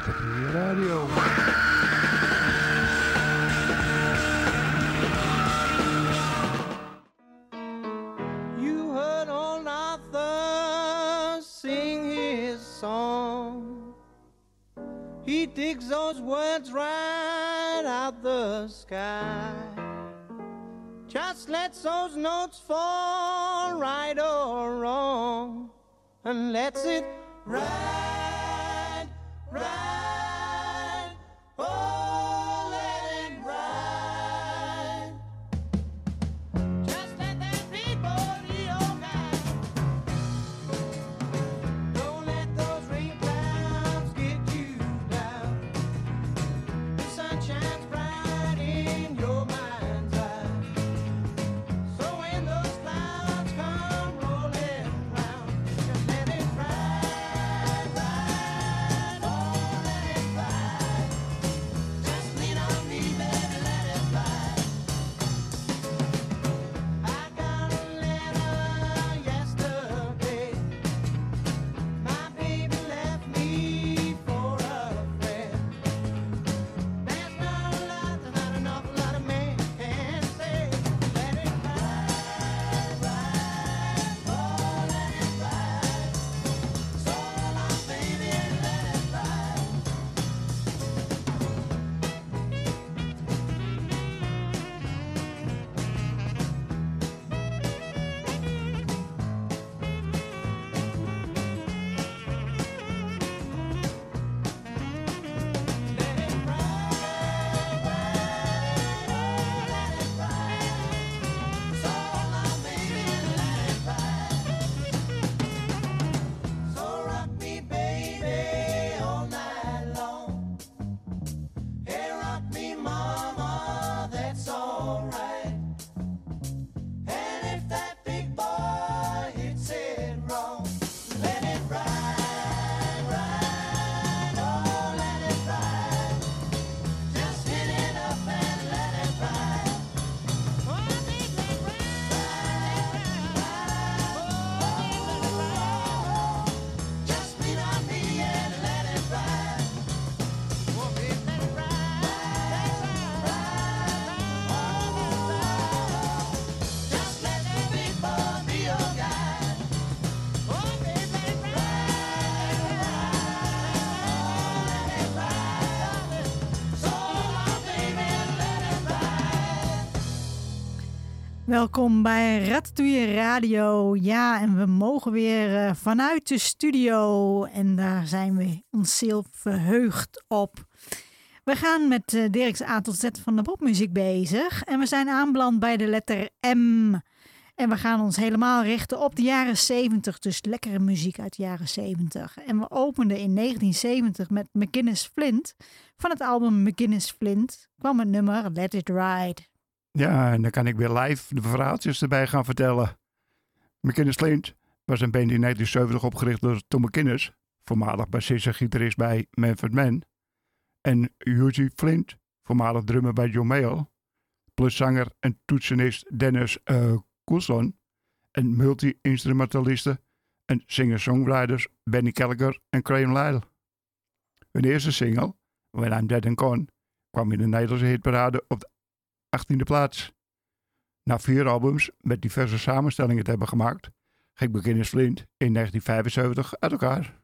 Ratatouille Radio. You heard old Arthur sing his song. He digs those words right out the sky. Just lets those notes fall right or wrong and lets it ride, Welkom bij Ratatouille Radio. Ja, en we mogen weer eh, vanuit de studio. En daar zijn we ons zeer verheugd op. We gaan met eh, Dirk's A tot Z van de popmuziek bezig. En we zijn aanbeland bij de letter M. En we gaan ons helemaal richten op de jaren 70. Dus lekkere muziek uit de jaren 70. En we openden in 1970 met McGinnis Flint. Van het album McGinnis Flint kwam het nummer Let It Ride. Ja, en dan kan ik weer live de verhaaltjes erbij gaan vertellen. McKinnis Flint was een band in 1970 opgericht door Tom McKinnis, voormalig bassist en gitarist bij Manfred Mann. En Eugene Flint, voormalig drummer bij John Mayall. Plus zanger en toetsenist Dennis uh, Coulson. En multi-instrumentalisten en singer-songwriters Benny Gallagher en Graham Lyle. Hun eerste single, When I'm Dead and Gone, kwam in de Nederlandse hitparade op 18e plaats. Na vier albums met diverse samenstellingen te hebben gemaakt, ging McGinnis Flint in 1975 uit elkaar.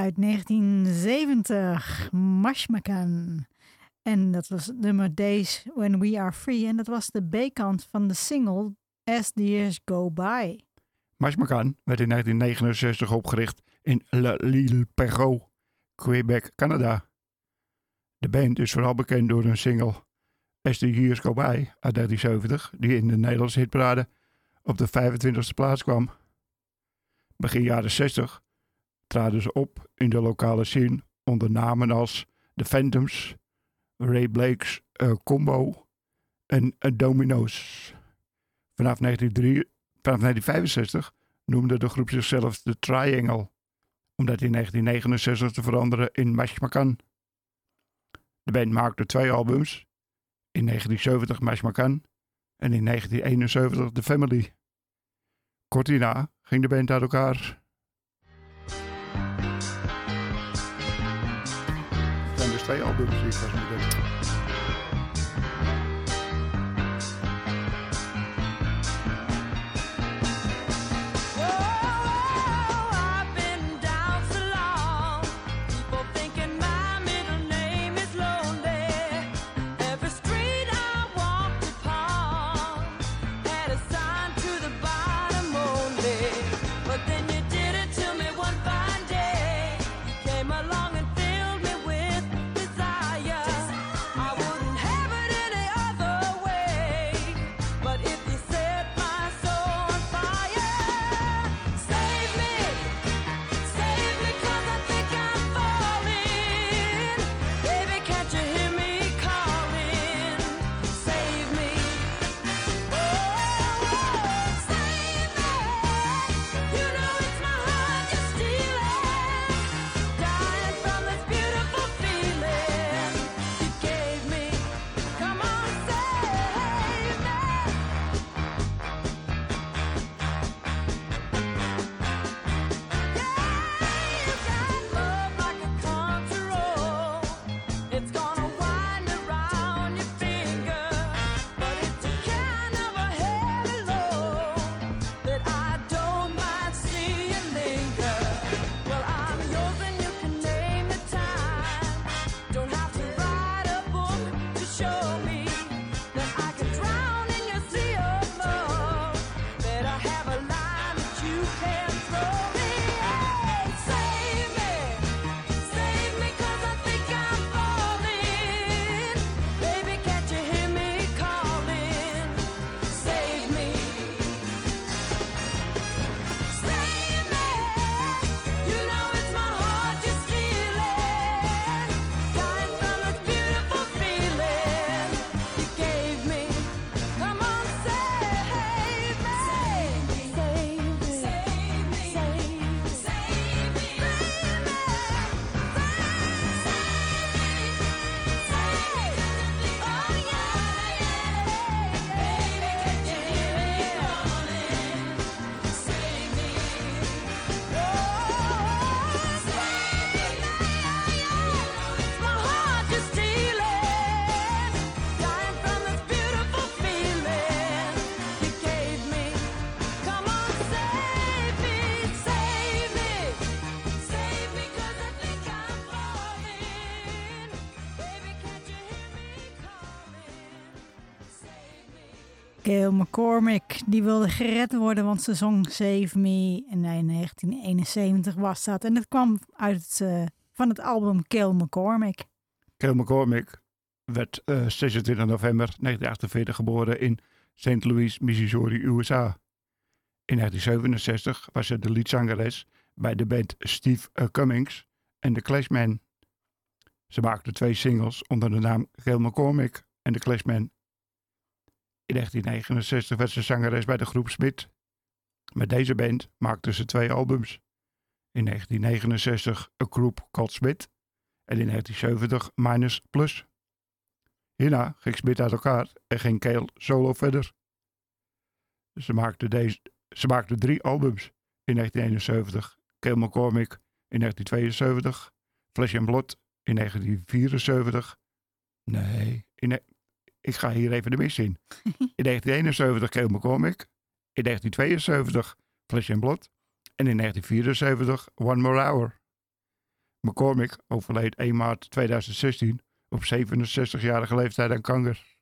Uit 1970, Mashmakan. En dat was nummer Days When We Are Free. En dat was de B-kant van de single As the Years Go By. Mashmakan werd in 1969 opgericht in La Lille Perrault, Quebec, Canada. De band is vooral bekend door een single As the Years Go By uit 1970, die in de Nederlandse hitparade op de 25e plaats kwam. Begin jaren 60 traden ze op in de lokale scene onder namen als The Phantoms, Ray Blake's eh, Combo en eh, Domino's. Vanaf, 1903 vanaf 1965 noemde de groep zichzelf The Triangle, om dat in 1969 te veranderen in Mashmakan. De band maakte twee albums, in 1970 Mashmakan en in 1971 The Family. Kort hierna ging de band uit elkaar. Het zijn dus twee albums Gail McCormick, die wilde gered worden, want ze zong Save Me. En in 1971 was dat. En dat kwam uit eh, van het album Gail McCormick. Gail McCormick werd eh, 26 november 1948 geboren in St. Louis, Missouri, USA. In 1967 was ze de liedzangeres bij de band Steve eh, Cummings en de Clashman. Ze maakte twee singles onder de naam Gail McCormick en de Clashman. In 1969 werd ze zangeres bij de groep Smith. Met deze band maakte ze twee albums. In 1969 A Group Called Smith en in 1970 Minus Plus. Hierna ging Smit uit elkaar en ging Kale solo verder. Ze maakte, deze, ze maakte drie albums in 1971. Kale McCormick in 1972, Flesh and Blood in 1974. Nee, in, ik ga hier even de mis in. In 1971 Kale McCormick, in 1972 Flesh and Blood en in 1974 One More Hour. McCormick overleed 1 maart 2016 op 67-jarige leeftijd aan kanker.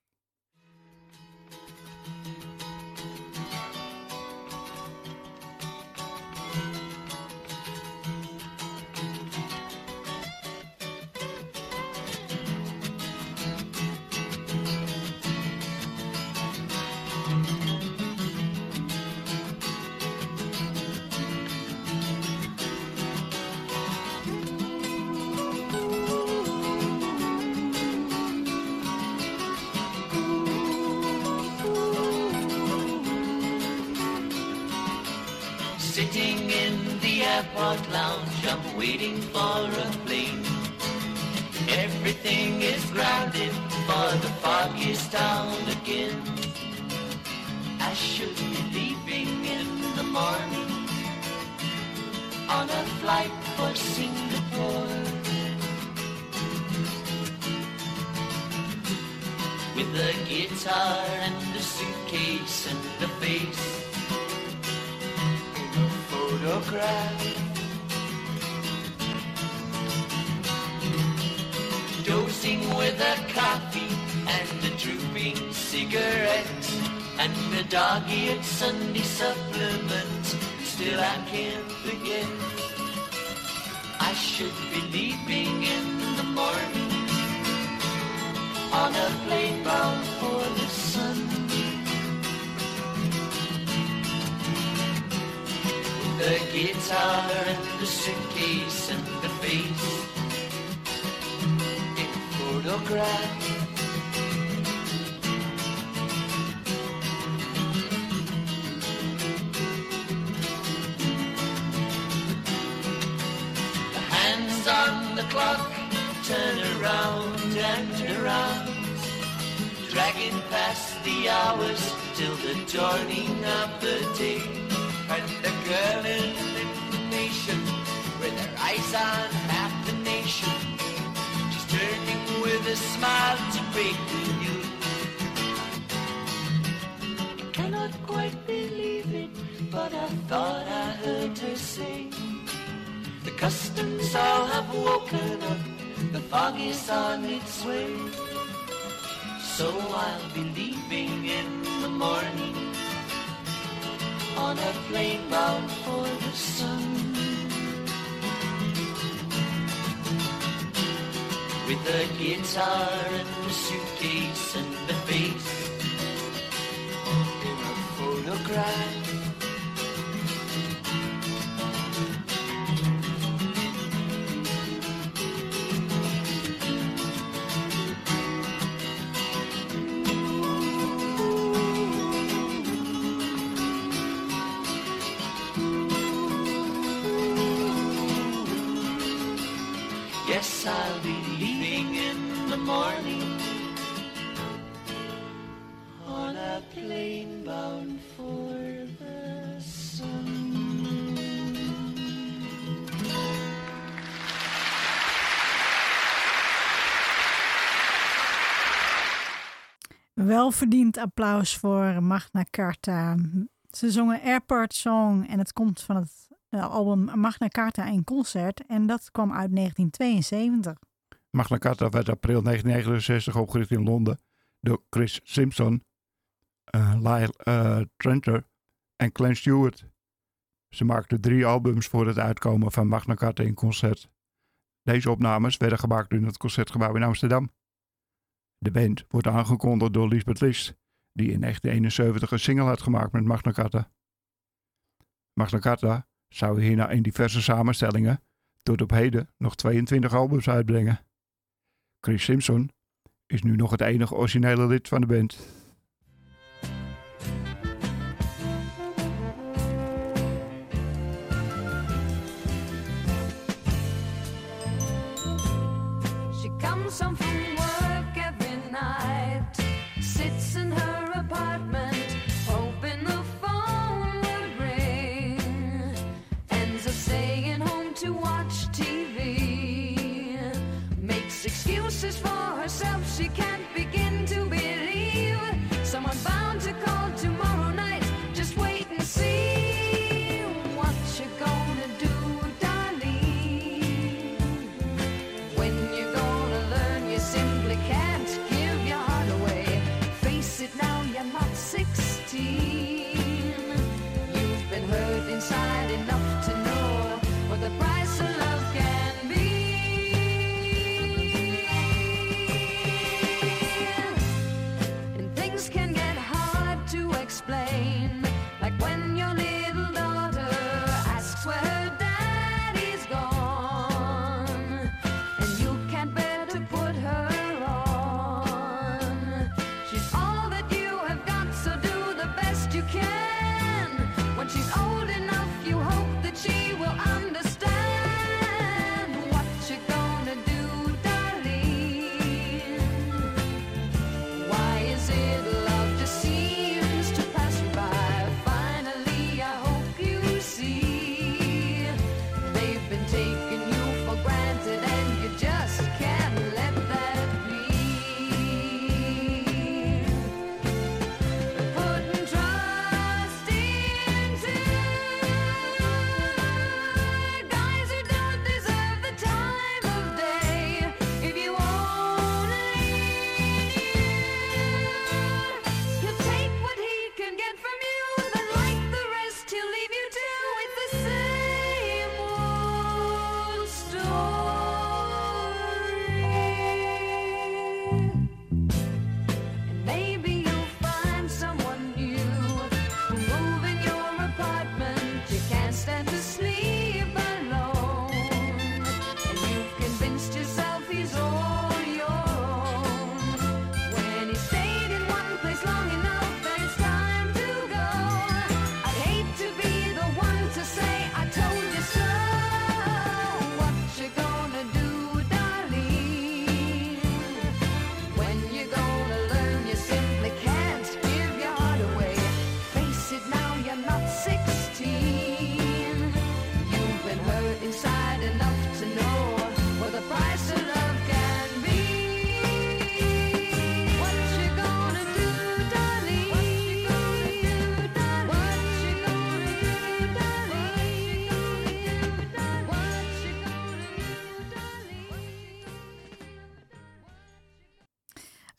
Airport lounge, I'm waiting for a plane. Everything is grounded for the foggiest town again. I should be leaving in the morning on a flight for Singapore. With a guitar and a suitcase and a face photograph. Cigarette and a dog-eared Sunday supplement. Still I can't forget. I should be leaving in the morning on a plane bound for the sun. The guitar and the suitcase and the face in photograph. Turn around and around, dragging past the hours till the dawning of the day. And the girl in illumination, with her eyes on half the nation, she's turning with a smile to break the news. I cannot quite believe it, but I thought I heard her say. The customs all have woken up, the fog is on its way. So I'll be leaving in the morning on a plane bound for the sun. With a guitar and a suitcase and a face in a photograph. Plane bound for the sun. Welverdiend applaus voor Magna Carta. Ze zongen Airport Song en het komt van het eh, album Magna Carta in Concert. En dat kwam uit 1972. Magna Carta werd april 1969 opgericht in Londen door Chris Simpson, Lyle eh, Trenter en Glenn Stewart. Ze maakten drie albums voor het uitkomen van Magna Carta in concert. Deze opnames werden gemaakt in het Concertgebouw in Amsterdam. De band wordt aangekondigd door Lisbeth List, die in 1971 een single had gemaakt met Magna Carta. Magna Carta zou hierna in diverse samenstellingen tot op heden nog 22 albums uitbrengen. Chris Simpson is nu nog het enige originele lid van de band.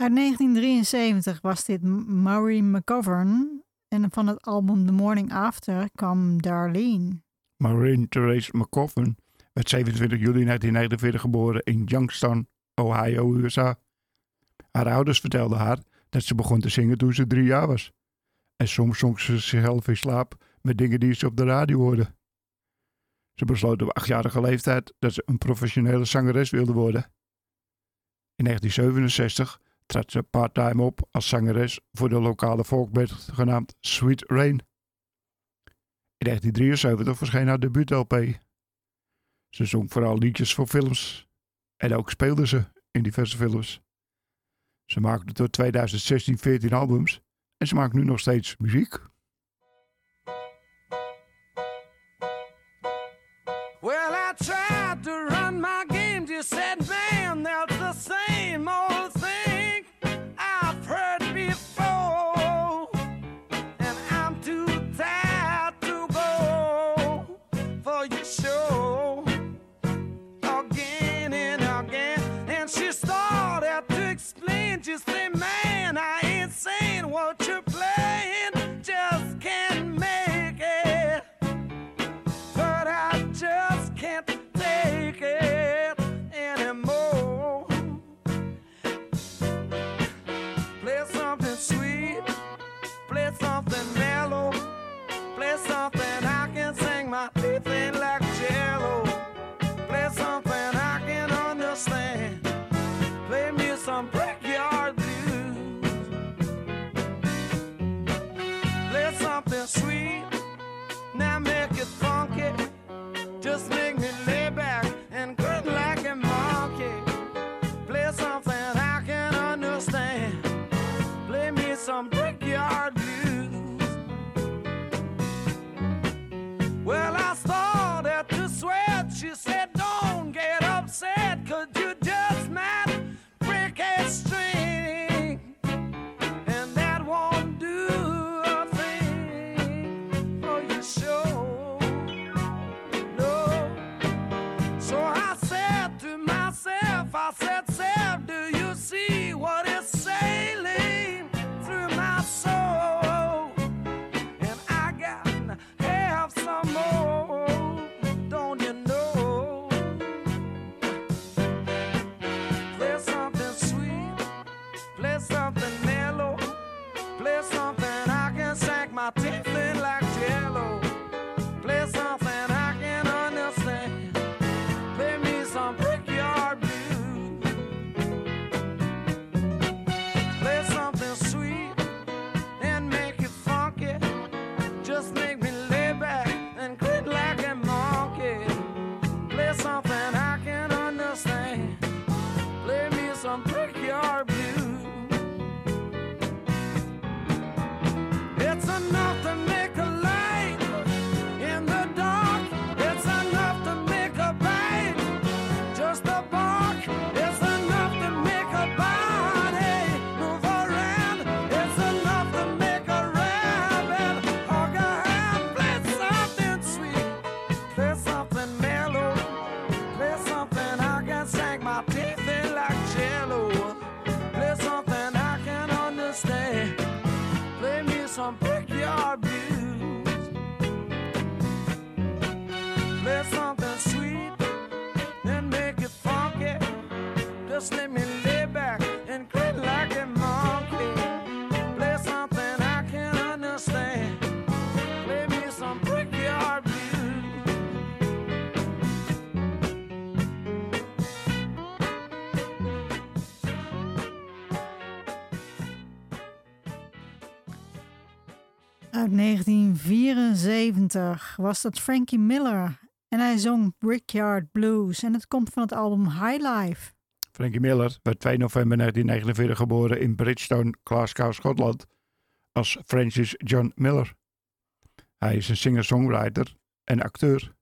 Uit 1973 was dit M- Maury McGovern. En van het album The Morning After kwam Darlene. Maureen Therese McCoffin werd 27 juli 1949 geboren in Youngstown, Ohio, USA. Haar ouders vertelden haar dat ze begon te zingen toen ze drie jaar was. En soms zong ze zichzelf in slaap met dingen die ze op de radio hoorde. Ze besloot op achtjarige leeftijd dat ze een professionele zangeres wilde worden. In 1967 trad ze parttime op als zangeres voor de lokale folkband genaamd Sweet Rain. In 1973 verscheen haar debuut-LP. Ze zong vooral liedjes voor films. En ook speelde ze in diverse films. Ze maakte tot 2016 14 albums. En ze maakt nu nog steeds muziek. you say Uit 1974 was dat Frankie Miller. En hij zong Brickyard Blues. En het komt van het album High Life. Frankie Miller werd 2 november 1949 geboren in Bridgestone, Glasgow, Schotland, als Francis John Miller. Hij is een singer-songwriter en acteur.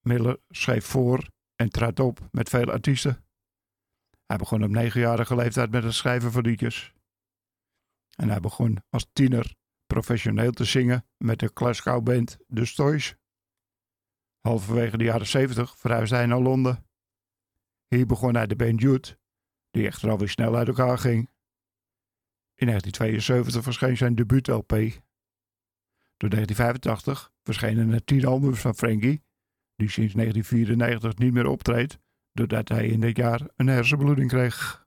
Miller schreef voor en trad op met veel artiesten. Hij begon op negenjarige leeftijd met het schrijven van liedjes. En hij begon als tiener professioneel te zingen met de Glasgow band The Stoys. Halverwege de jaren 70 verhuisde hij naar Londen. Hier begon hij de band Youth, die echter alweer snel uit elkaar ging. In 1972 verscheen zijn debuut-LP. Door 1985 verschenen er tien albums van Frankie, die sinds 1994 niet meer optreedt, doordat hij in dit jaar een hersenbloeding kreeg.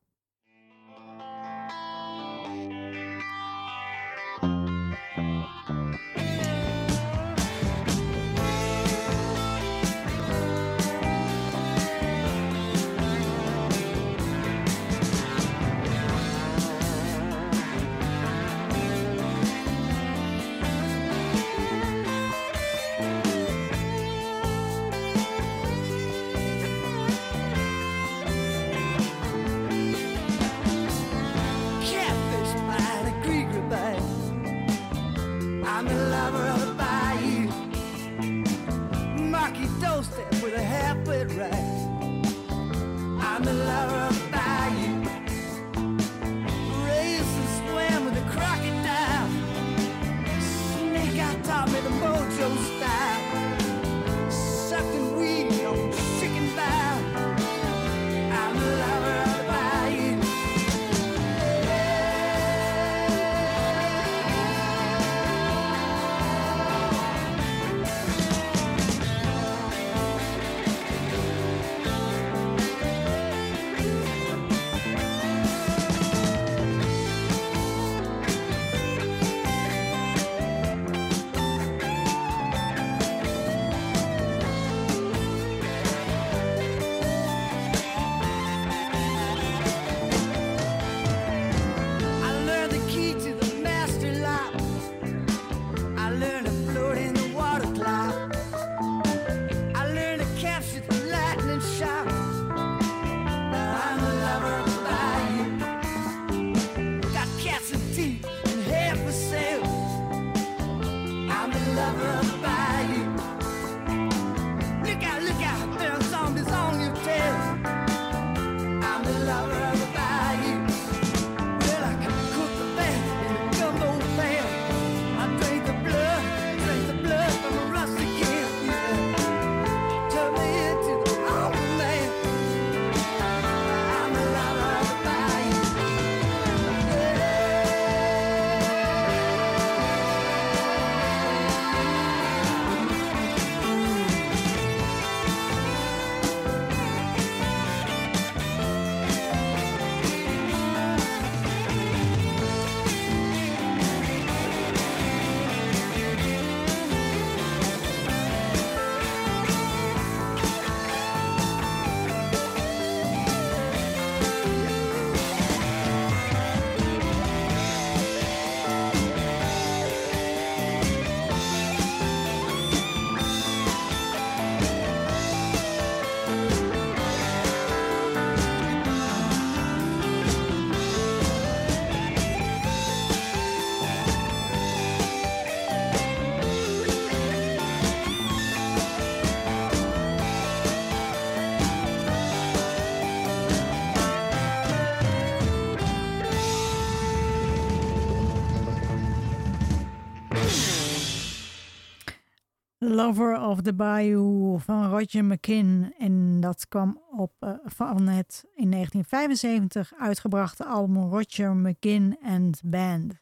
Lover of the Bayou van Roger McKin. En dat kwam op eh, van het in 1975 uitgebrachte album Roger McKin and Band.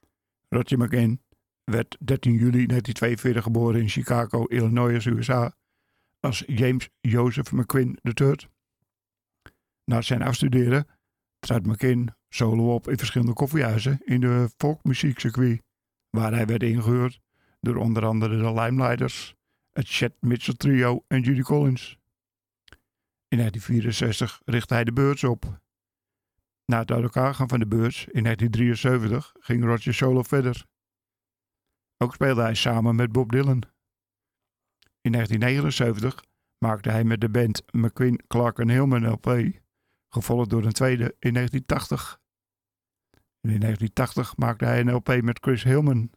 Roger McGinn werd 13 juli 1942 geboren in Chicago, Illinois, USA, als James Joseph McQuinn III. Na zijn afstuderen trad McKinn solo op in verschillende koffiehuizen in de folkmuziekcircuit, waar hij werd ingehuurd door onder andere de Limelighters, het Chet Mitchell Trio en Judy Collins. In 1964 richtte hij de beurs op. Na het uit elkaar gaan van de beurs in 1973 ging Roger solo verder. Ook speelde hij samen met Bob Dylan. In 1979 maakte hij met de band McQueen, Clark en Hillman LP, gevolgd door een tweede in 1980. En in 1980 maakte hij een LP met Chris Hillman.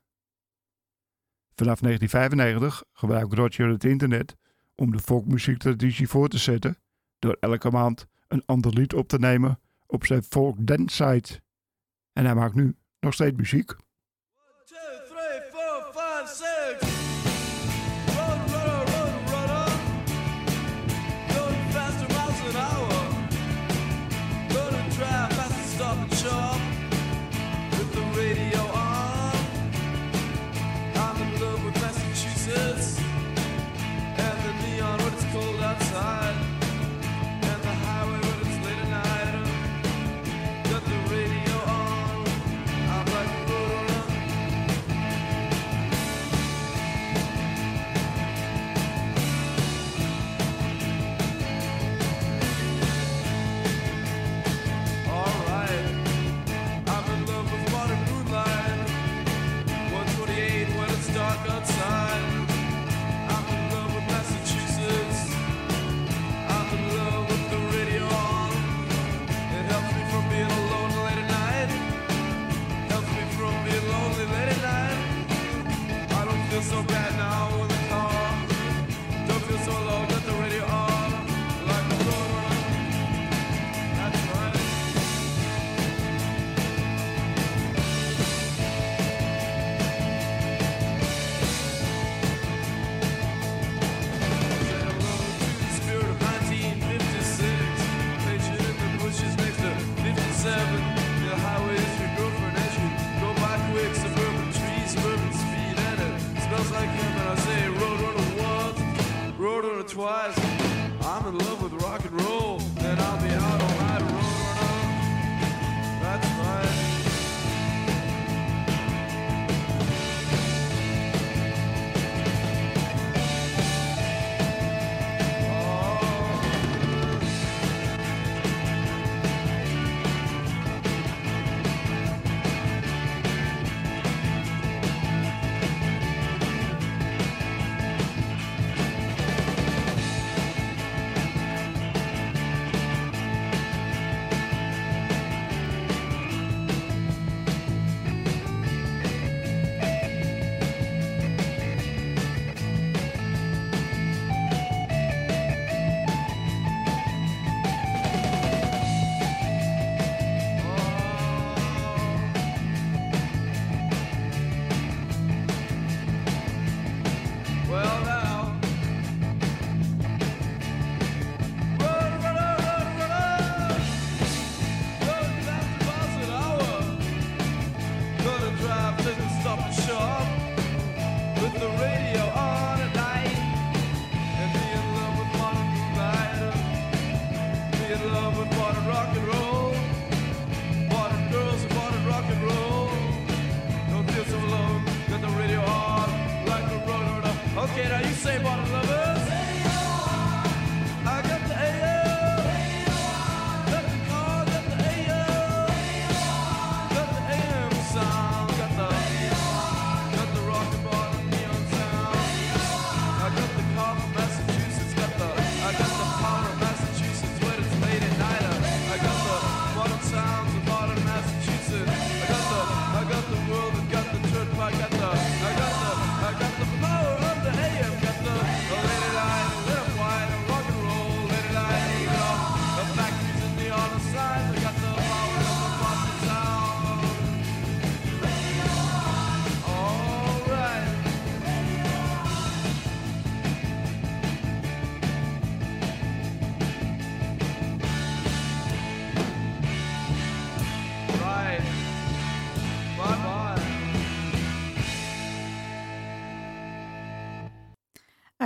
Vanaf 1995 gebruikt Roger het internet om de folkmuziektraditie voor te zetten door elke maand een ander lied op te nemen op zijn folk dance site. En hij maakt nu nog steeds muziek.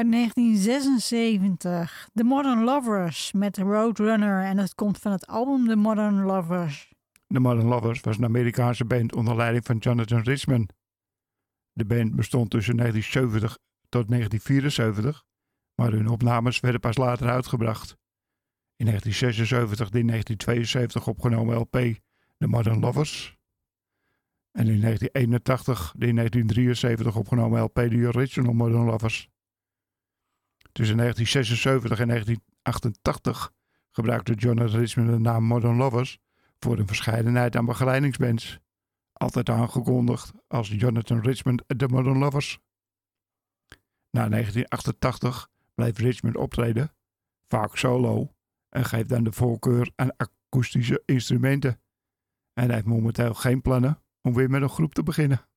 1976. The Modern Lovers met Roadrunner. En dat komt van het album The Modern Lovers. The Modern Lovers was een Amerikaanse band onder leiding van Jonathan Richman. De band bestond tussen 1970 tot 1974, maar hun opnames werden pas later uitgebracht. In 1976 de 1972 opgenomen LP The Modern Lovers. En in 1981 de in 1973 opgenomen LP The Original Modern Lovers. Tussen 1976 en 1988 gebruikte Jonathan Richmond de naam Modern Lovers voor een verscheidenheid aan begeleidingsbands. Altijd aangekondigd als Jonathan Richmond The Modern Lovers. Na 1988 blijft Richmond optreden, vaak solo, en geeft dan de voorkeur aan akoestische instrumenten. En hij heeft momenteel geen plannen om weer met een groep te beginnen.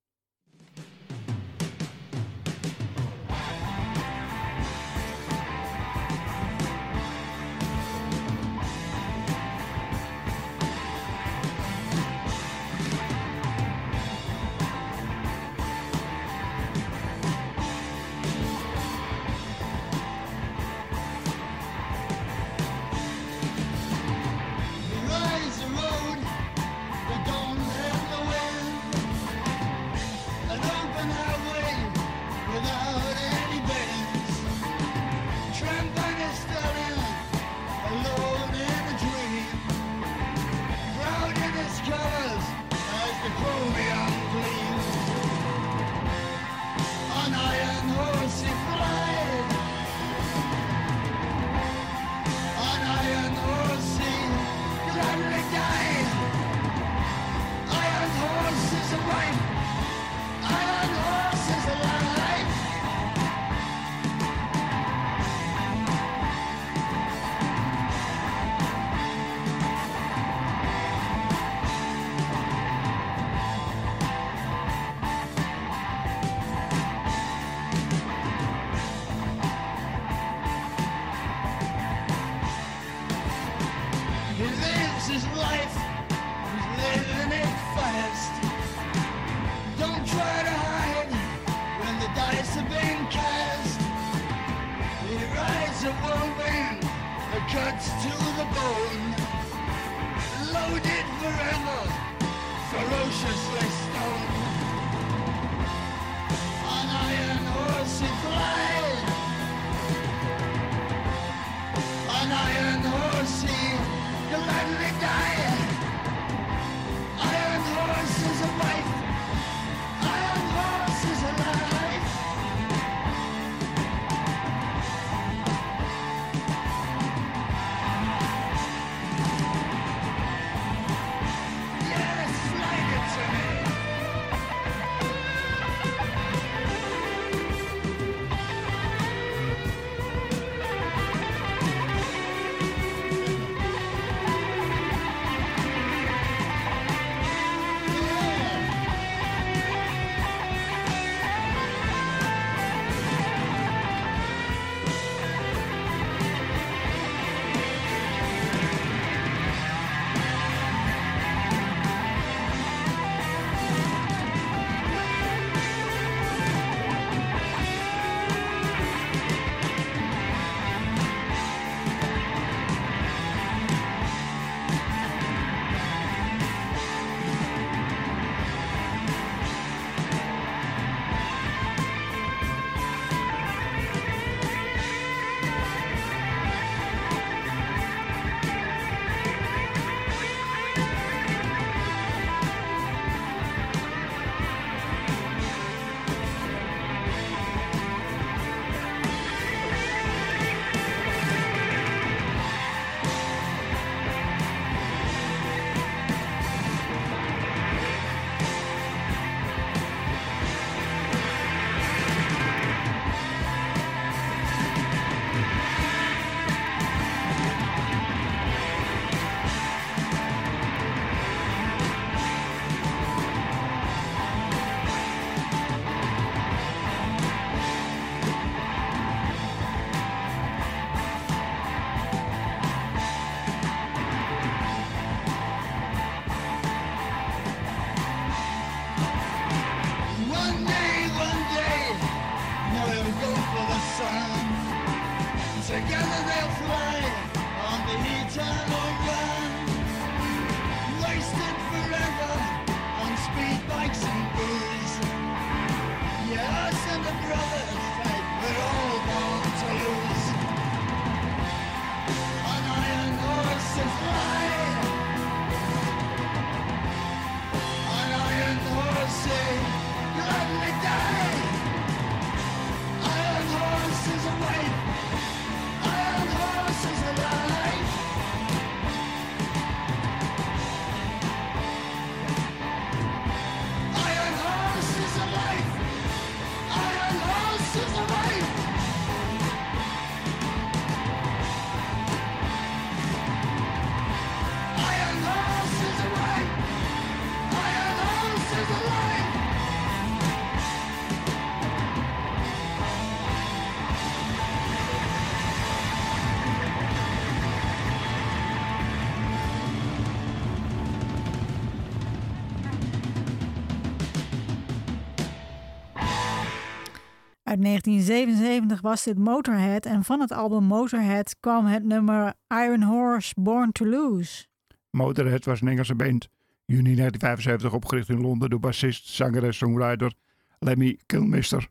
1977 was dit Motorhead en van het album Motorhead kwam het nummer Iron Horse Born to Lose. Motorhead was een Engelse band. Juni 1975 opgericht in Londen door bassist, zanger en songwriter Lemmy Kilmister.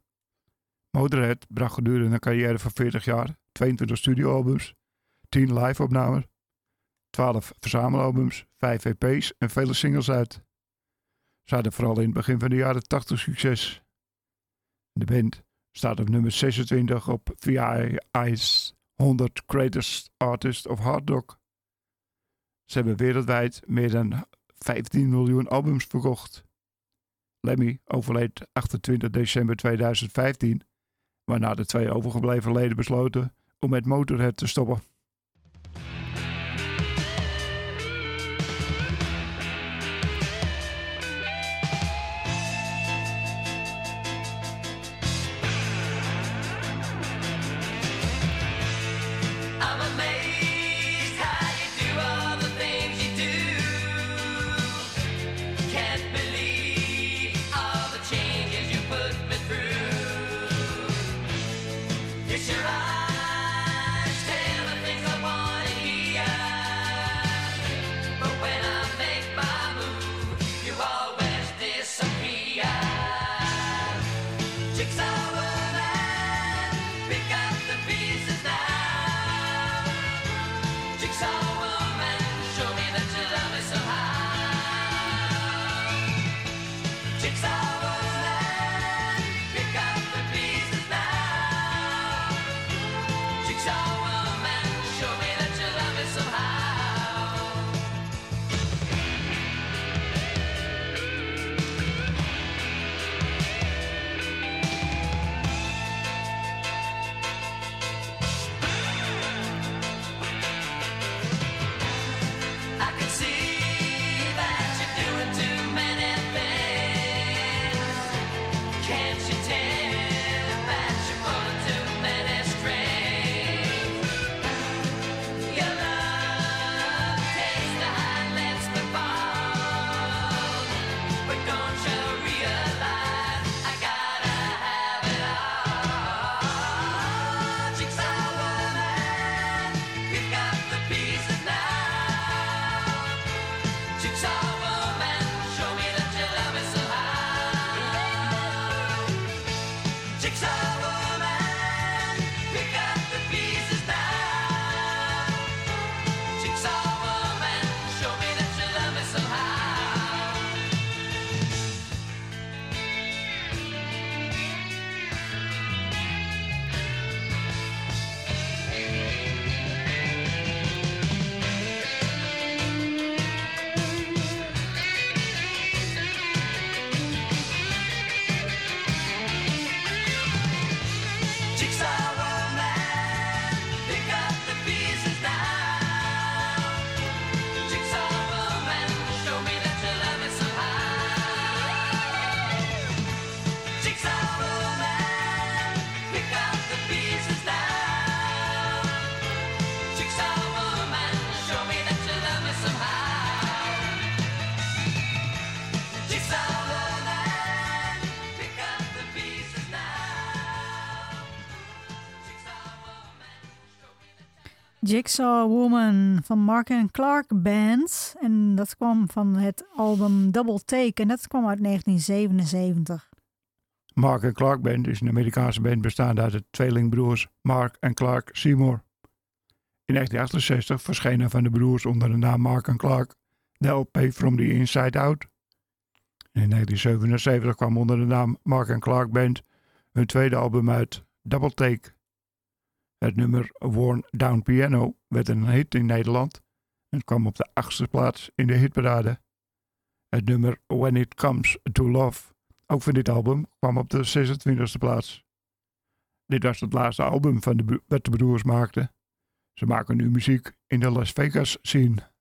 Motorhead bracht gedurende een carrière van 40 jaar 22 studioalbums, 10 live-opnames, 12 verzamelalbums, 5 EP's en vele singles uit. Ze hadden vooral in het begin van de jaren 80 succes. De band staat op nummer 26 op VI's 100 Greatest Artists of Hard Rock. Ze hebben wereldwijd meer dan 15 miljoen albums verkocht. Lemmy overleed 28 december 2015, waarna de twee overgebleven leden besloten om met Motorhead te stoppen. Jigsaw Woman van Mark and Clark Band. En dat kwam van het album Double Take. En dat kwam uit 1977. Mark en Clark Band is een Amerikaanse band bestaande uit de tweelingbroers Mark en Clark Seymour. In 1968 verschenen van de broers onder de naam Mark en Clark de LP From the Inside Out. En in 1977 kwam onder de naam Mark en Clark Band hun tweede album uit, Double Take. Het nummer Worn Down Piano werd een hit in Nederland en kwam op de achtste plaats in de hitparade. Het nummer When It Comes to Love ook van dit album kwam op de 26e plaats. Dit was het laatste album van de, dat de broers maakten. Ze maken nu muziek in de Las Vegas scene.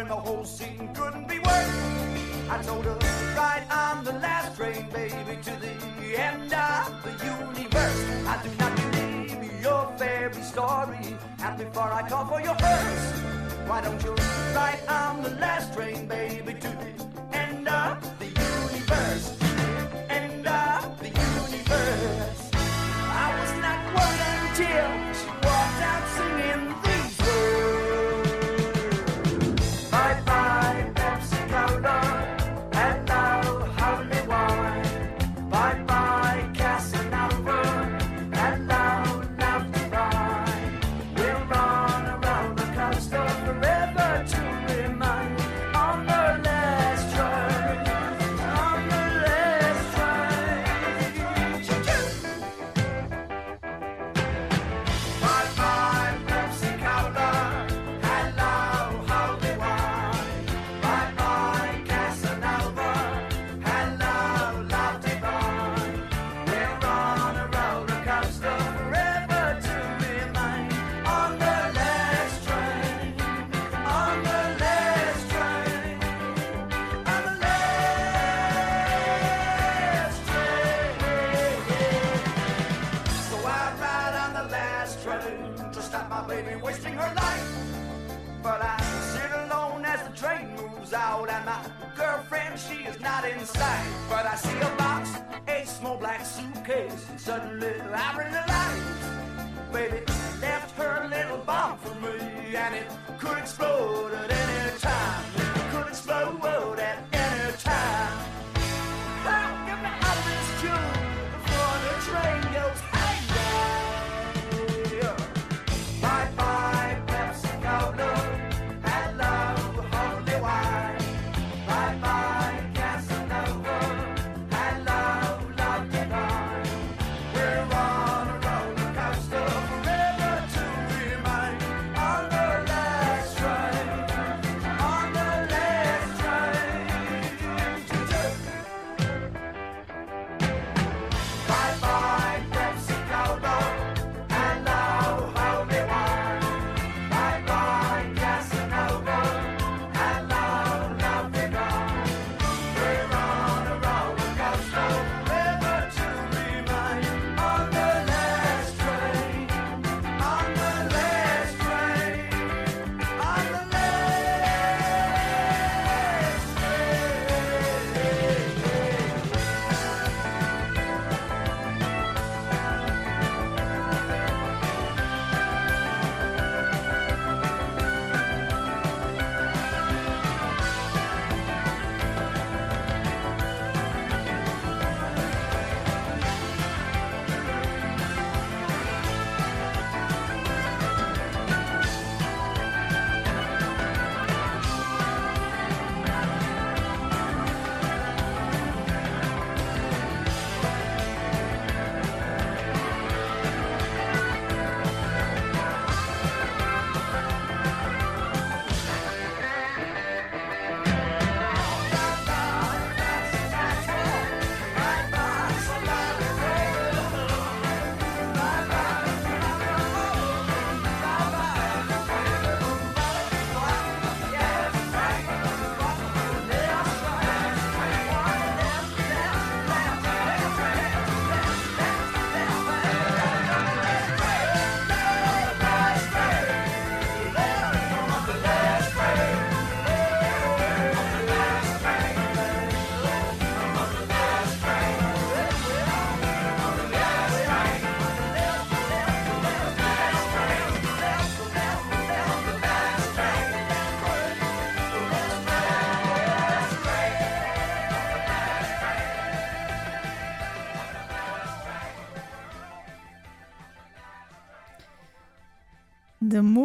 When the whole scene couldn't be worse. I told her, ride on the last train, baby, to the end of the universe. I do not believe your fairy story. And before I call for your hearse, why don't you ride on the last train, baby, to the end of girlfriend, she is not in sight. But I see a box, a small black suitcase, and suddenly I realize, baby, left her little bomb for me, and it could explode at any time.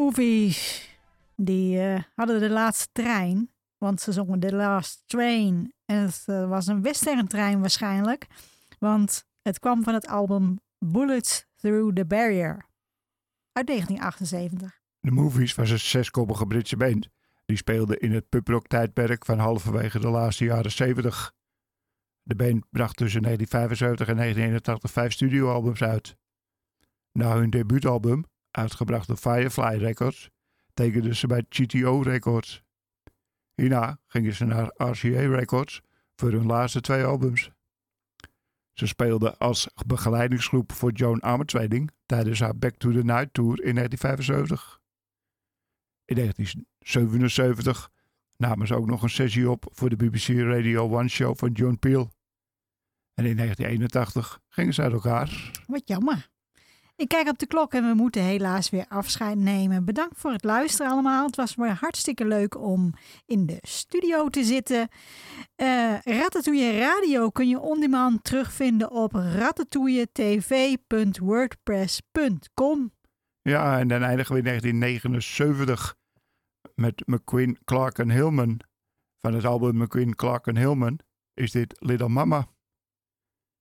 Movies, die eh, hadden de laatste trein. Want ze zongen The Last Train. En het eh, was een western trein waarschijnlijk. Want het kwam van het album Bullets Through the Barrier. Uit 1978. De Movies was een zeskoppige Britse band. Die speelde in het pubrock tijdperk van halverwege de laatste jaren 70. De band bracht tussen 1975 en 1981 vijf studioalbums uit. Na hun debuutalbum, uitgebracht door Firefly Records, tekenden ze bij GTO Records. Hierna gingen ze naar RCA Records voor hun laatste twee albums. Ze speelden als begeleidingsgroep voor Joan Armatrading tijdens haar Back to the Night Tour in 1975. In 1977 namen ze ook nog een sessie op voor de BBC Radio 1 show van John Peel. En in 1981 gingen ze uit elkaar. Wat jammer. Ik kijk op de klok en we moeten helaas weer afscheid nemen. Bedankt voor het luisteren allemaal. Het was weer hartstikke leuk om in de studio te zitten. Ratatouille Radio kun je on demand terugvinden op ratatouilletv.wordpress.com. Ja, en dan eindigen we in 1979 met McQueen, Clark en Hillman. Van het album McQueen, Clark en Hillman is dit Little Mama.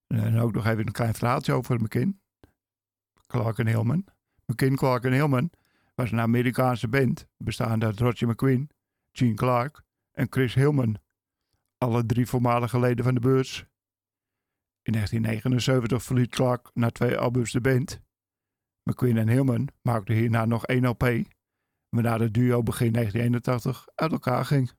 En ook nog even een klein verhaaltje over McQueen, Clark en Hillman. McQueen, Clark en Hillman was een Amerikaanse band bestaande uit Roger McQueen, Gene Clark en Chris Hillman. Alle drie voormalige leden van de beurs. In 1979 verliet Clark na twee albums de band. McQueen en Hillman maakten hierna nog één LP, waarna de duo begin 1981 uit elkaar ging.